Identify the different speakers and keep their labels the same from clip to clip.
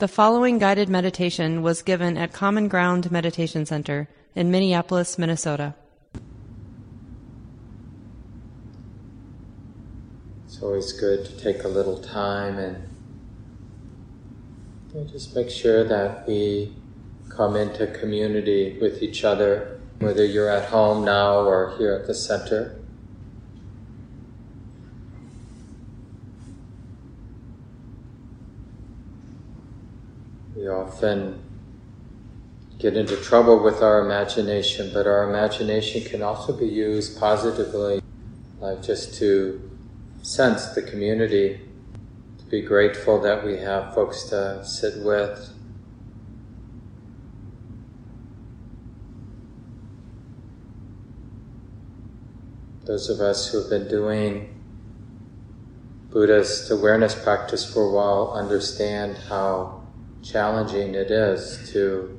Speaker 1: The following guided meditation was given at Common Ground Meditation Center in Minneapolis, Minnesota.
Speaker 2: It's always good to take a little time and just make sure that we come into community with each other, whether you're at home now or here at the center. We often get into trouble with our imagination, but our imagination can also be used positively, like just to sense the community, to be grateful that we have folks to sit with. Those of us who have been doing Buddhist awareness practice for a while understand how challenging it is to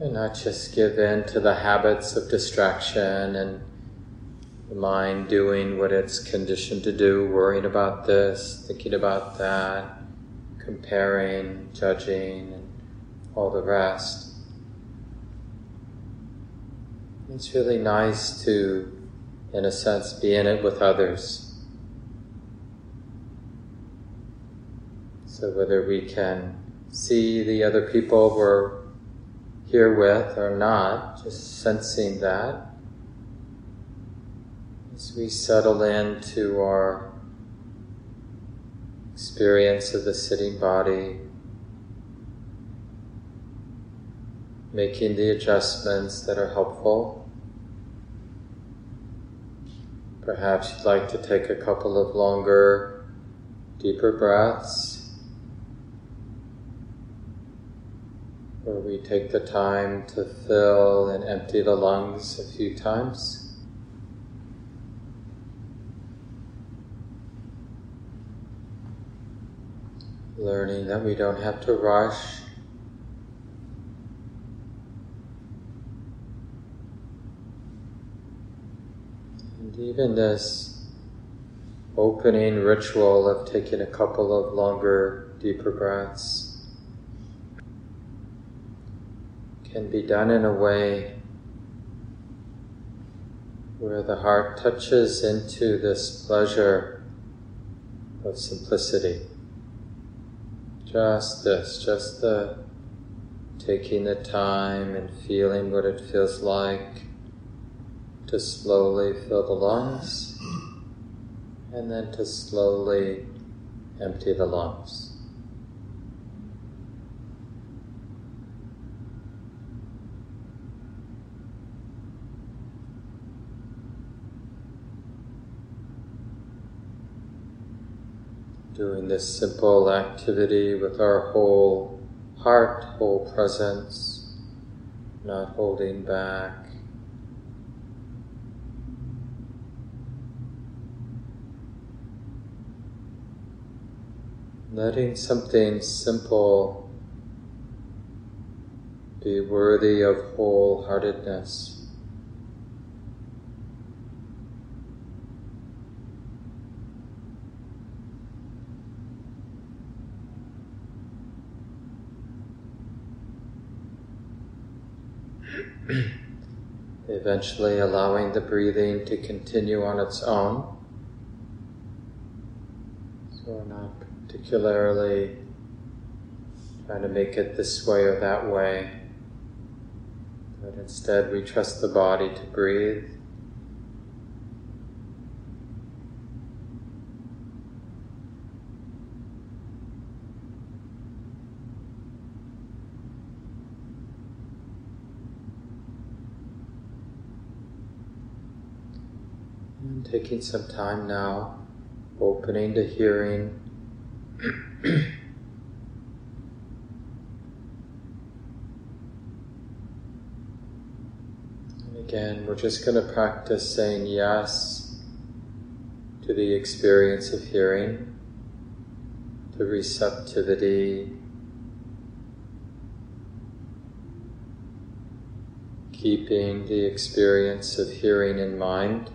Speaker 2: not just give in to the habits of distraction and the mind doing what it's conditioned to do, worrying about this, thinking about that, comparing, judging, and all the rest. It's really nice to, in a sense, be in it with others. So whether we can see the other people we're here with or not, just sensing that as we settle into our experience of the sitting body, making the adjustments that are helpful. Perhaps you'd like to take a couple of longer, deeper breaths. Where we take the time to fill and empty the lungs a few times. Learning that we don't have to rush. And even this opening ritual of taking a couple of longer, deeper breaths. Can be done in a way where the heart touches into this pleasure of simplicity. Just this, just the taking the time and feeling what it feels like to slowly fill the lungs and then to slowly empty the lungs. Doing this simple activity with our whole heart, whole presence, not holding back. Letting something simple be worthy of wholeheartedness. Eventually allowing the breathing to continue on its own. So we're not particularly trying to make it this way or that way, but instead we trust the body to breathe. Taking some time now, opening the hearing. and again, we're just going to practice saying yes to the experience of hearing, to receptivity, keeping the experience of hearing in mind.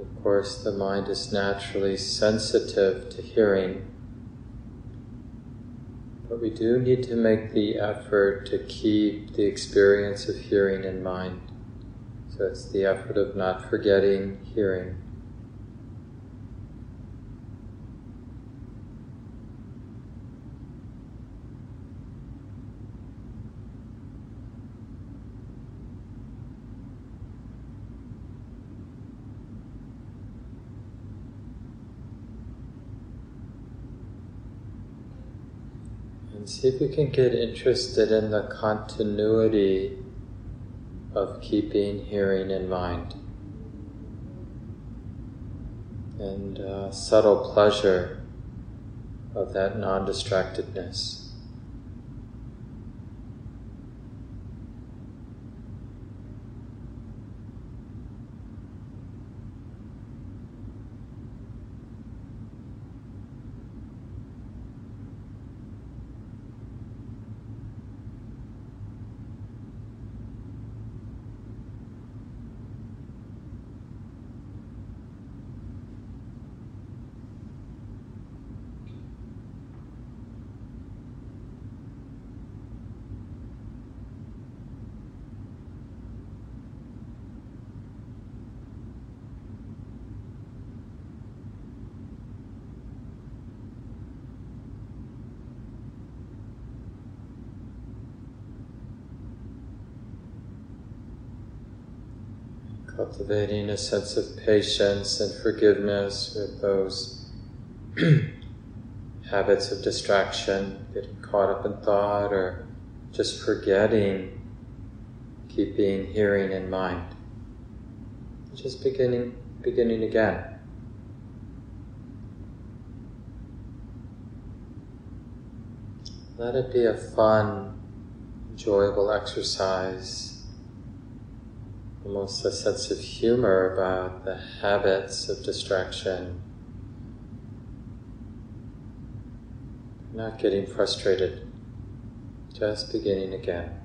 Speaker 2: of course, the mind is naturally sensitive to hearing. But we do need to make the effort to keep the experience of hearing in mind. So it's the effort of not forgetting hearing. See if you can get interested in the continuity of keeping hearing in mind. And uh, subtle pleasure of that non distractedness. Cultivating a sense of patience and forgiveness with those habits of distraction, getting caught up in thought or just forgetting keeping hearing in mind. Just beginning beginning again. Let it be a fun, enjoyable exercise almost a sense of humor about the habits of distraction. Not getting frustrated, just beginning again.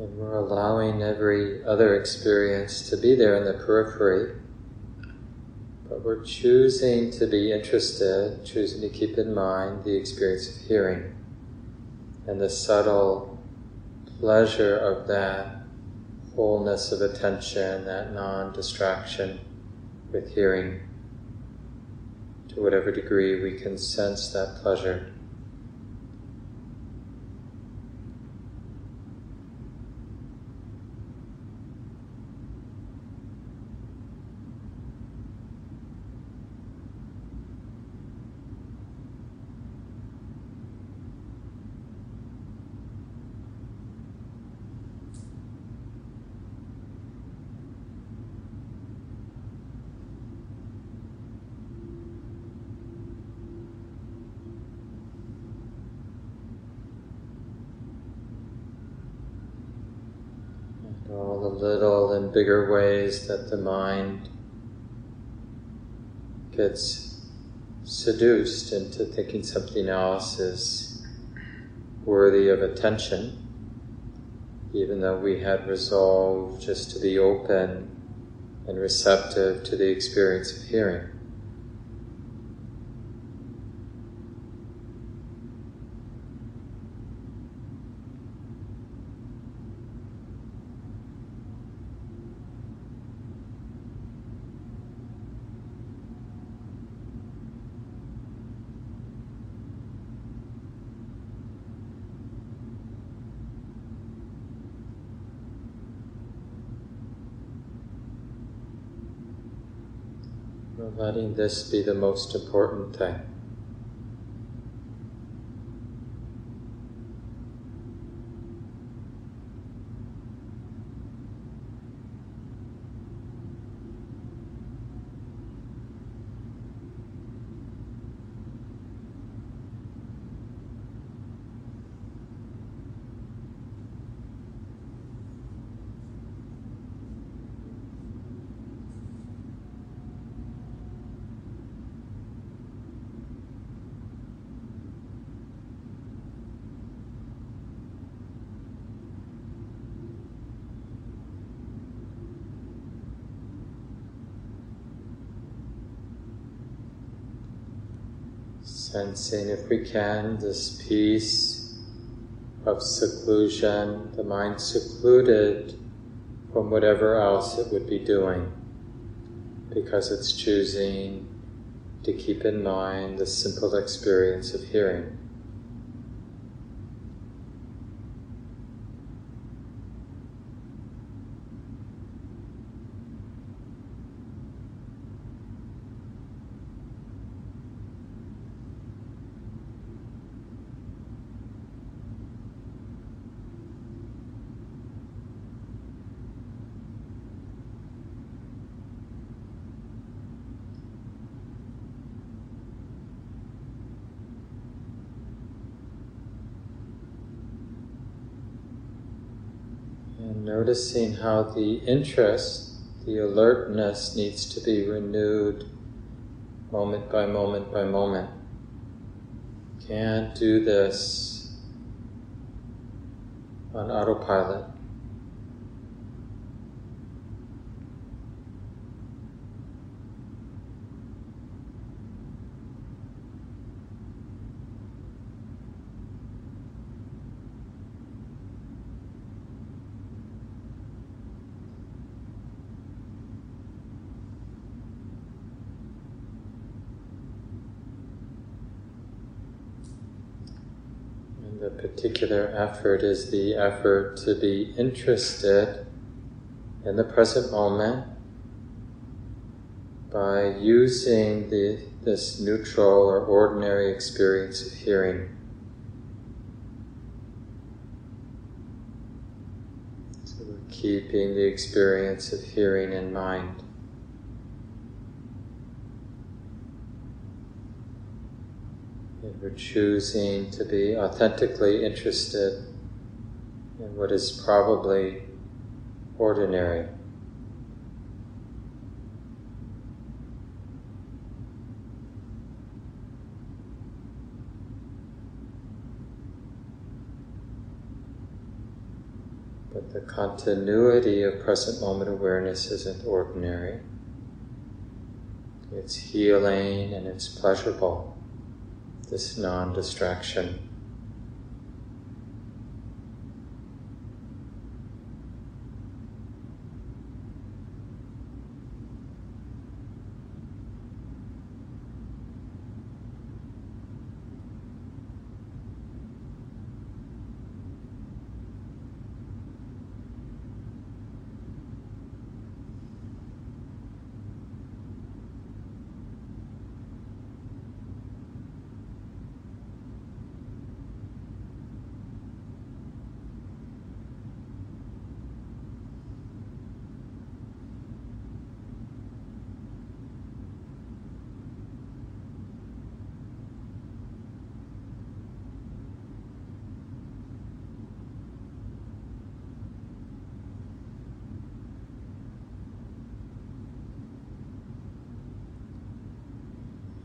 Speaker 2: And we're allowing every other experience to be there in the periphery. But we're choosing to be interested, choosing to keep in mind the experience of hearing and the subtle pleasure of that wholeness of attention, that non distraction with hearing. To whatever degree we can sense that pleasure. all the little and bigger ways that the mind gets seduced into thinking something else is worthy of attention, even though we had resolved just to be open and receptive to the experience of hearing. Letting this be the most important thing. Sensing, if we can, this peace of seclusion, the mind secluded from whatever else it would be doing, because it's choosing to keep in mind the simple experience of hearing. Noticing how the interest, the alertness needs to be renewed moment by moment by moment. Can't do this on autopilot. Particular effort is the effort to be interested in the present moment by using the, this neutral or ordinary experience of hearing. So we're keeping the experience of hearing in mind. We're choosing to be authentically interested in what is probably ordinary. But the continuity of present moment awareness isn't ordinary. It's healing and it's pleasurable this non distraction.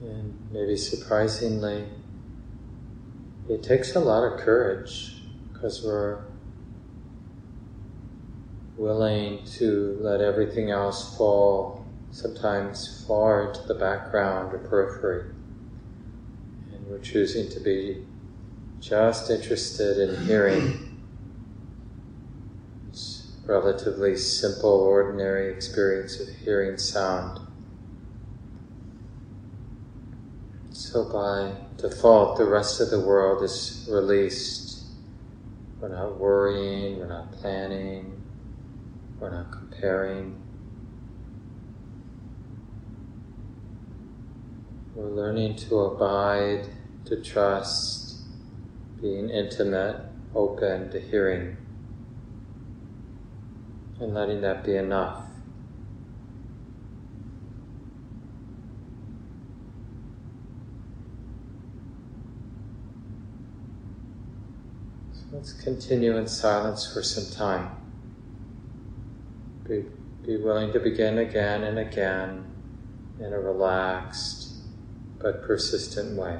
Speaker 2: And maybe surprisingly, it takes a lot of courage because we're willing to let everything else fall sometimes far into the background or periphery. And we're choosing to be just interested in hearing this relatively simple, ordinary experience of hearing sound. So by default, the rest of the world is released. We're not worrying, we're not planning, we're not comparing. We're learning to abide, to trust, being intimate, open to hearing, and letting that be enough. Let's continue in silence for some time. Be, be willing to begin again and again in a relaxed but persistent way.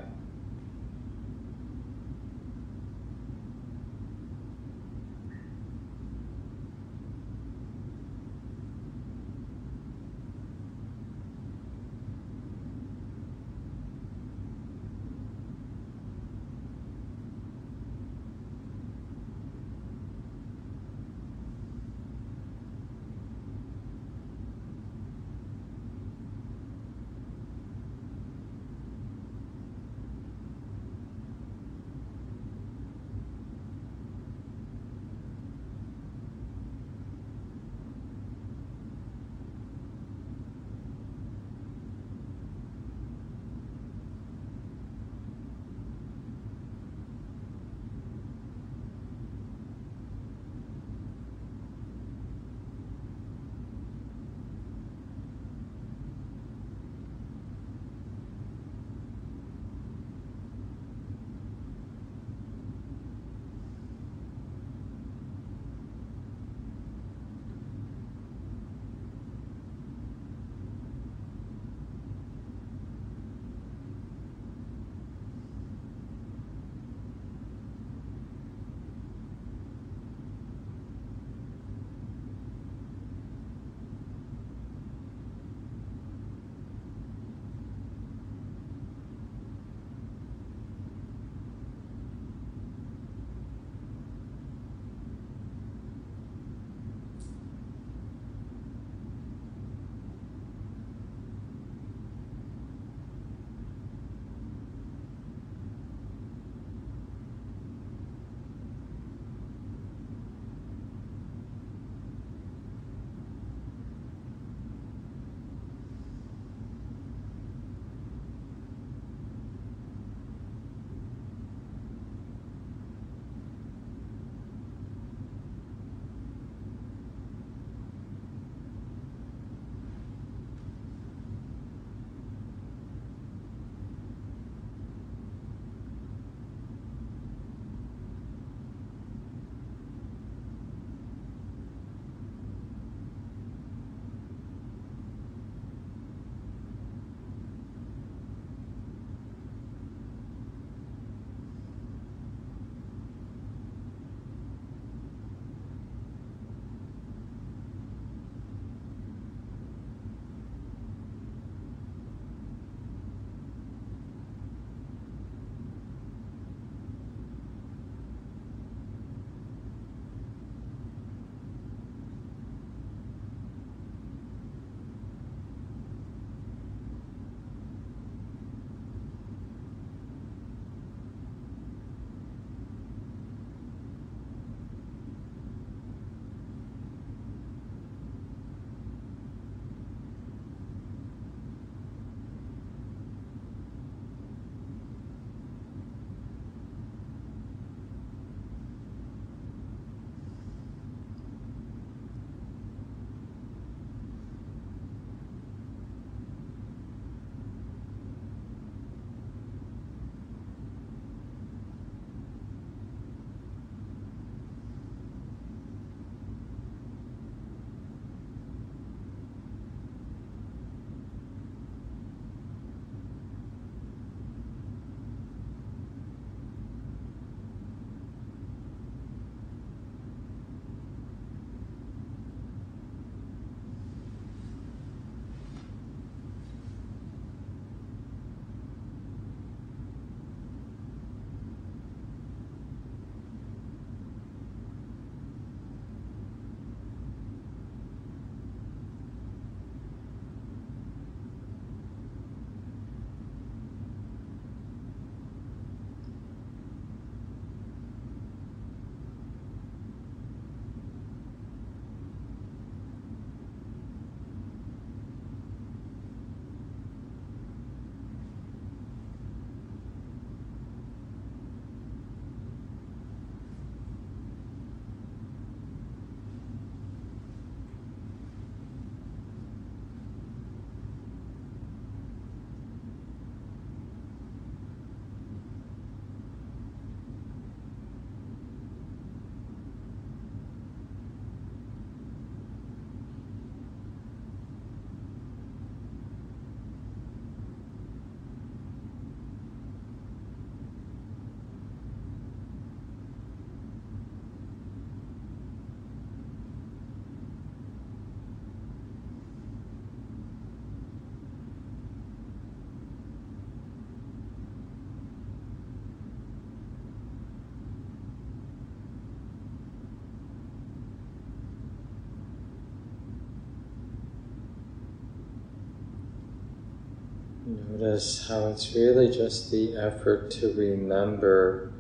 Speaker 2: Notice how it's really just the effort to remember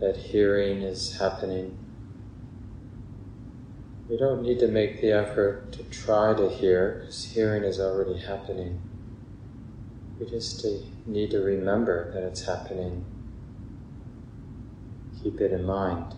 Speaker 2: that hearing is happening. We don't need to make the effort to try to hear, because hearing is already happening. We just need to remember that it's happening. Keep it in mind.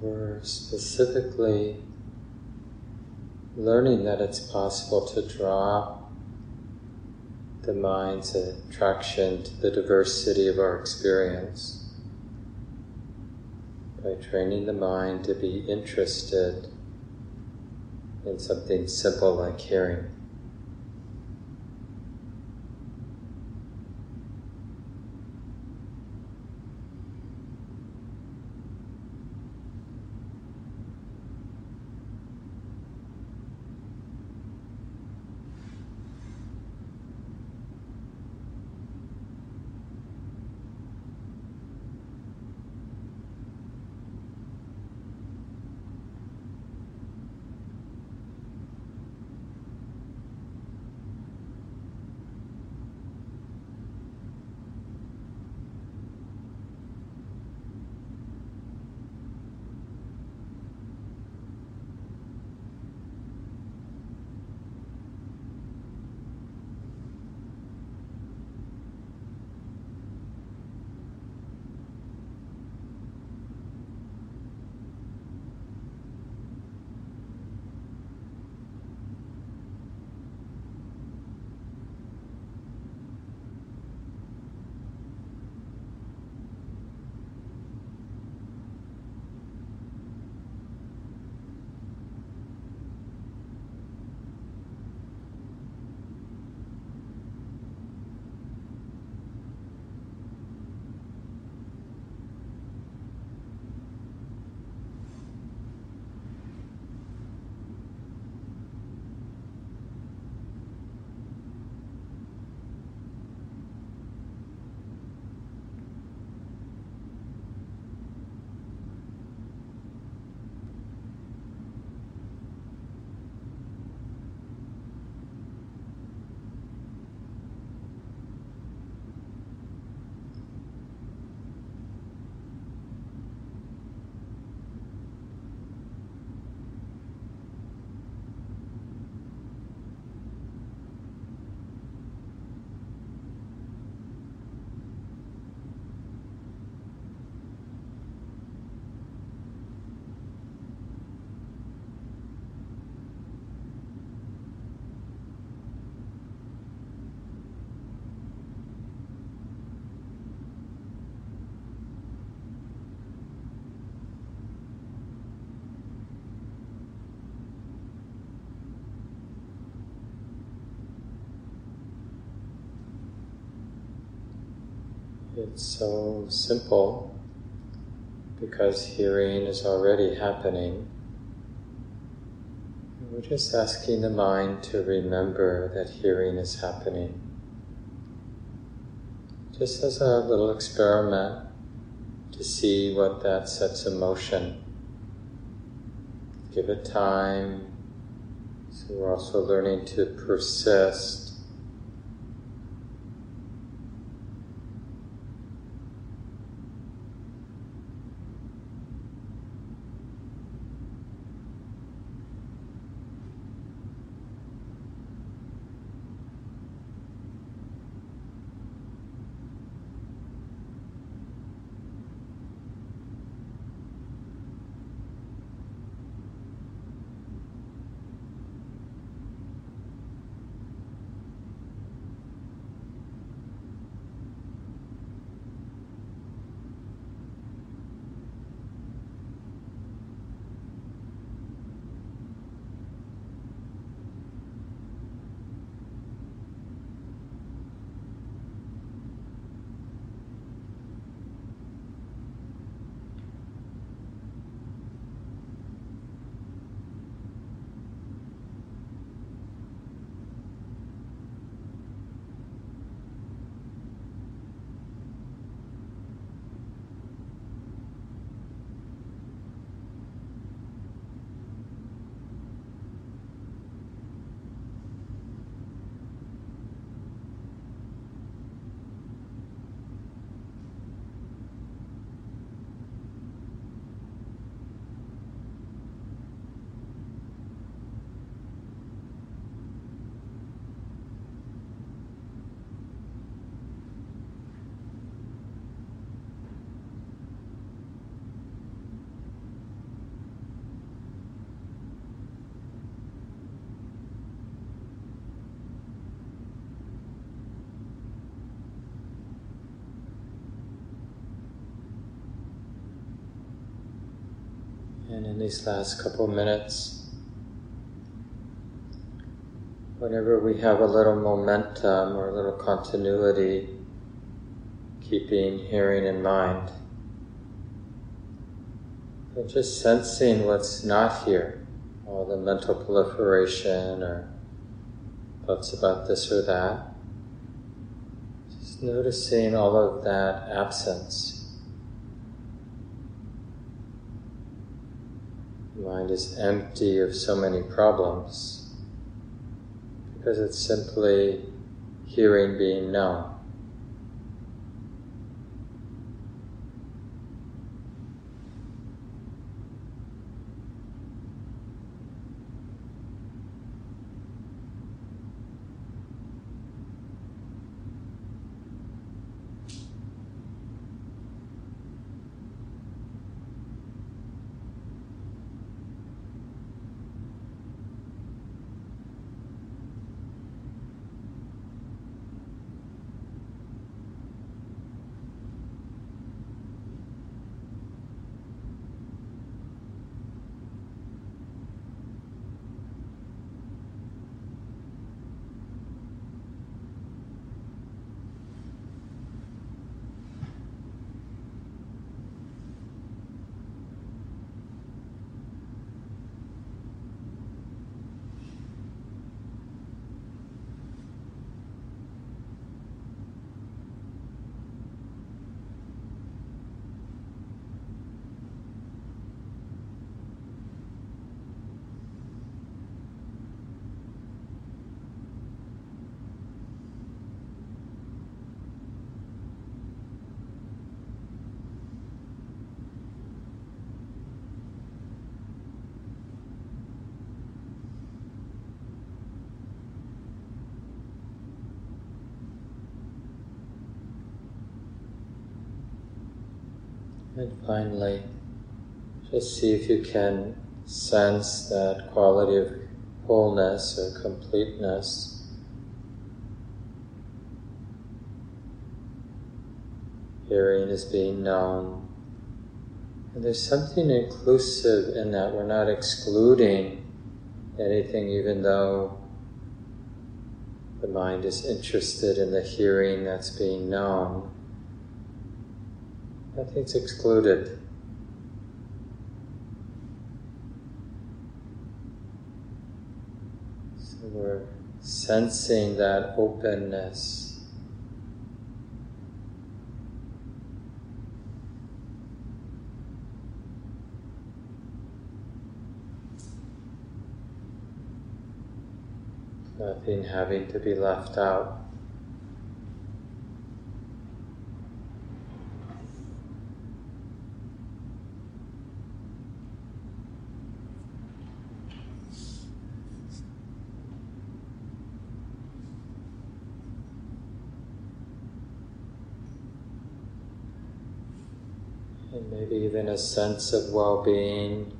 Speaker 2: We're specifically learning that it's possible to draw the mind's attraction to the diversity of our experience by training the mind to be interested in something simple like hearing. It's so simple because hearing is already happening. We're just asking the mind to remember that hearing is happening. Just as a little experiment to see what that sets in motion. Give it time. So we're also learning to persist in these last couple minutes, whenever we have a little momentum or a little continuity, keeping hearing in mind, and just sensing what's not here, all the mental proliferation or thoughts about this or that. Just noticing all of that absence. Mind is empty of so many problems because it's simply hearing being known. And finally, just see if you can sense that quality of wholeness or completeness. Hearing is being known. And there's something inclusive in that. We're not excluding anything, even though the mind is interested in the hearing that's being known Nothing's excluded. So we're sensing that openness. Nothing having to be left out. And maybe even a sense of well being.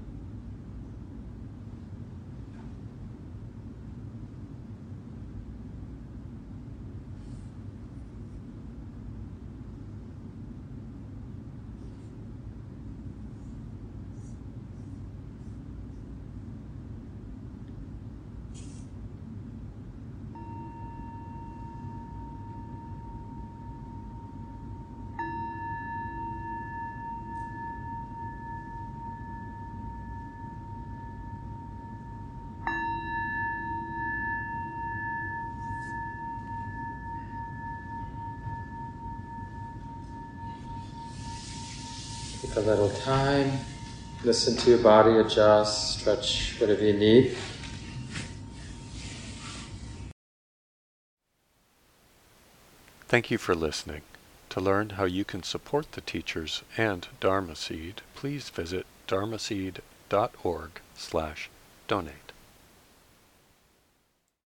Speaker 2: Little time, listen to your body, adjust, stretch whatever you need.
Speaker 3: Thank you for listening. To learn how you can support the teachers and Dharma Seed, please visit dharmaseed.org slash donate.